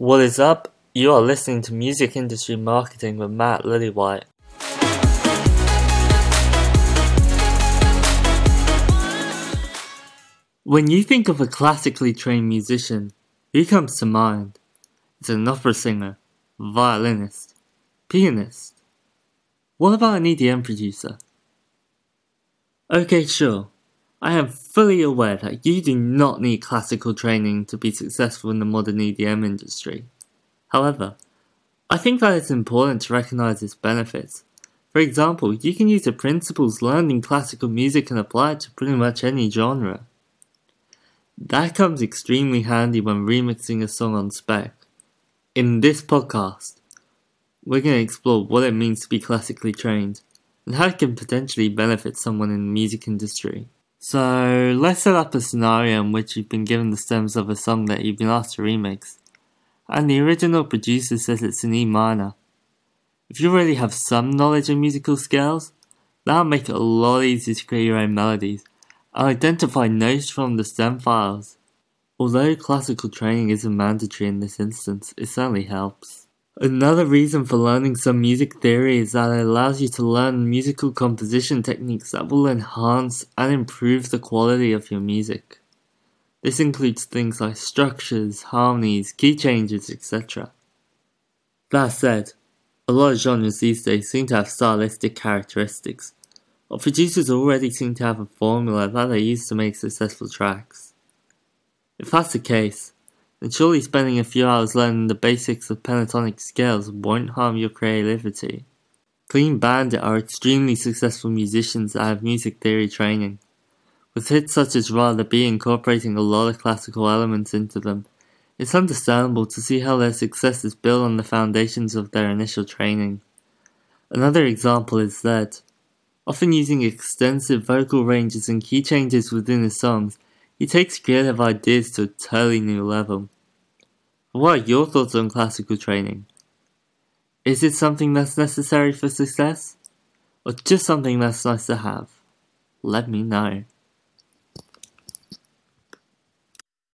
What is up? You are listening to Music Industry Marketing with Matt Lillywhite. When you think of a classically trained musician, who comes to mind? It's an opera singer, violinist, pianist. What about an EDM producer? Okay, sure. I am fully aware that you do not need classical training to be successful in the modern EDM industry. However, I think that it's important to recognize its benefits. For example, you can use the principles learned in classical music and apply it to pretty much any genre. That comes extremely handy when remixing a song on spec. In this podcast, we're going to explore what it means to be classically trained and how it can potentially benefit someone in the music industry. So let's set up a scenario in which you've been given the stems of a song that you've been asked to remix, and the original producer says it's in E minor. If you already have some knowledge of musical scales, that'll make it a lot easier to create your own melodies and identify notes from the stem files. Although classical training isn't mandatory in this instance, it certainly helps. Another reason for learning some music theory is that it allows you to learn musical composition techniques that will enhance and improve the quality of your music. This includes things like structures, harmonies, key changes, etc. That said, a lot of genres these days seem to have stylistic characteristics, or producers already seem to have a formula that they use to make successful tracks. If that's the case, then surely spending a few hours learning the basics of pentatonic scales won't harm your creativity. Clean Bandit are extremely successful musicians that have music theory training, with hits such as Rather Be incorporating a lot of classical elements into them. It's understandable to see how their success is built on the foundations of their initial training. Another example is Zedd. Often using extensive vocal ranges and key changes within his songs, he takes creative ideas to a totally new level. What are your thoughts on classical training? Is it something that's necessary for success? Or just something that's nice to have? Let me know.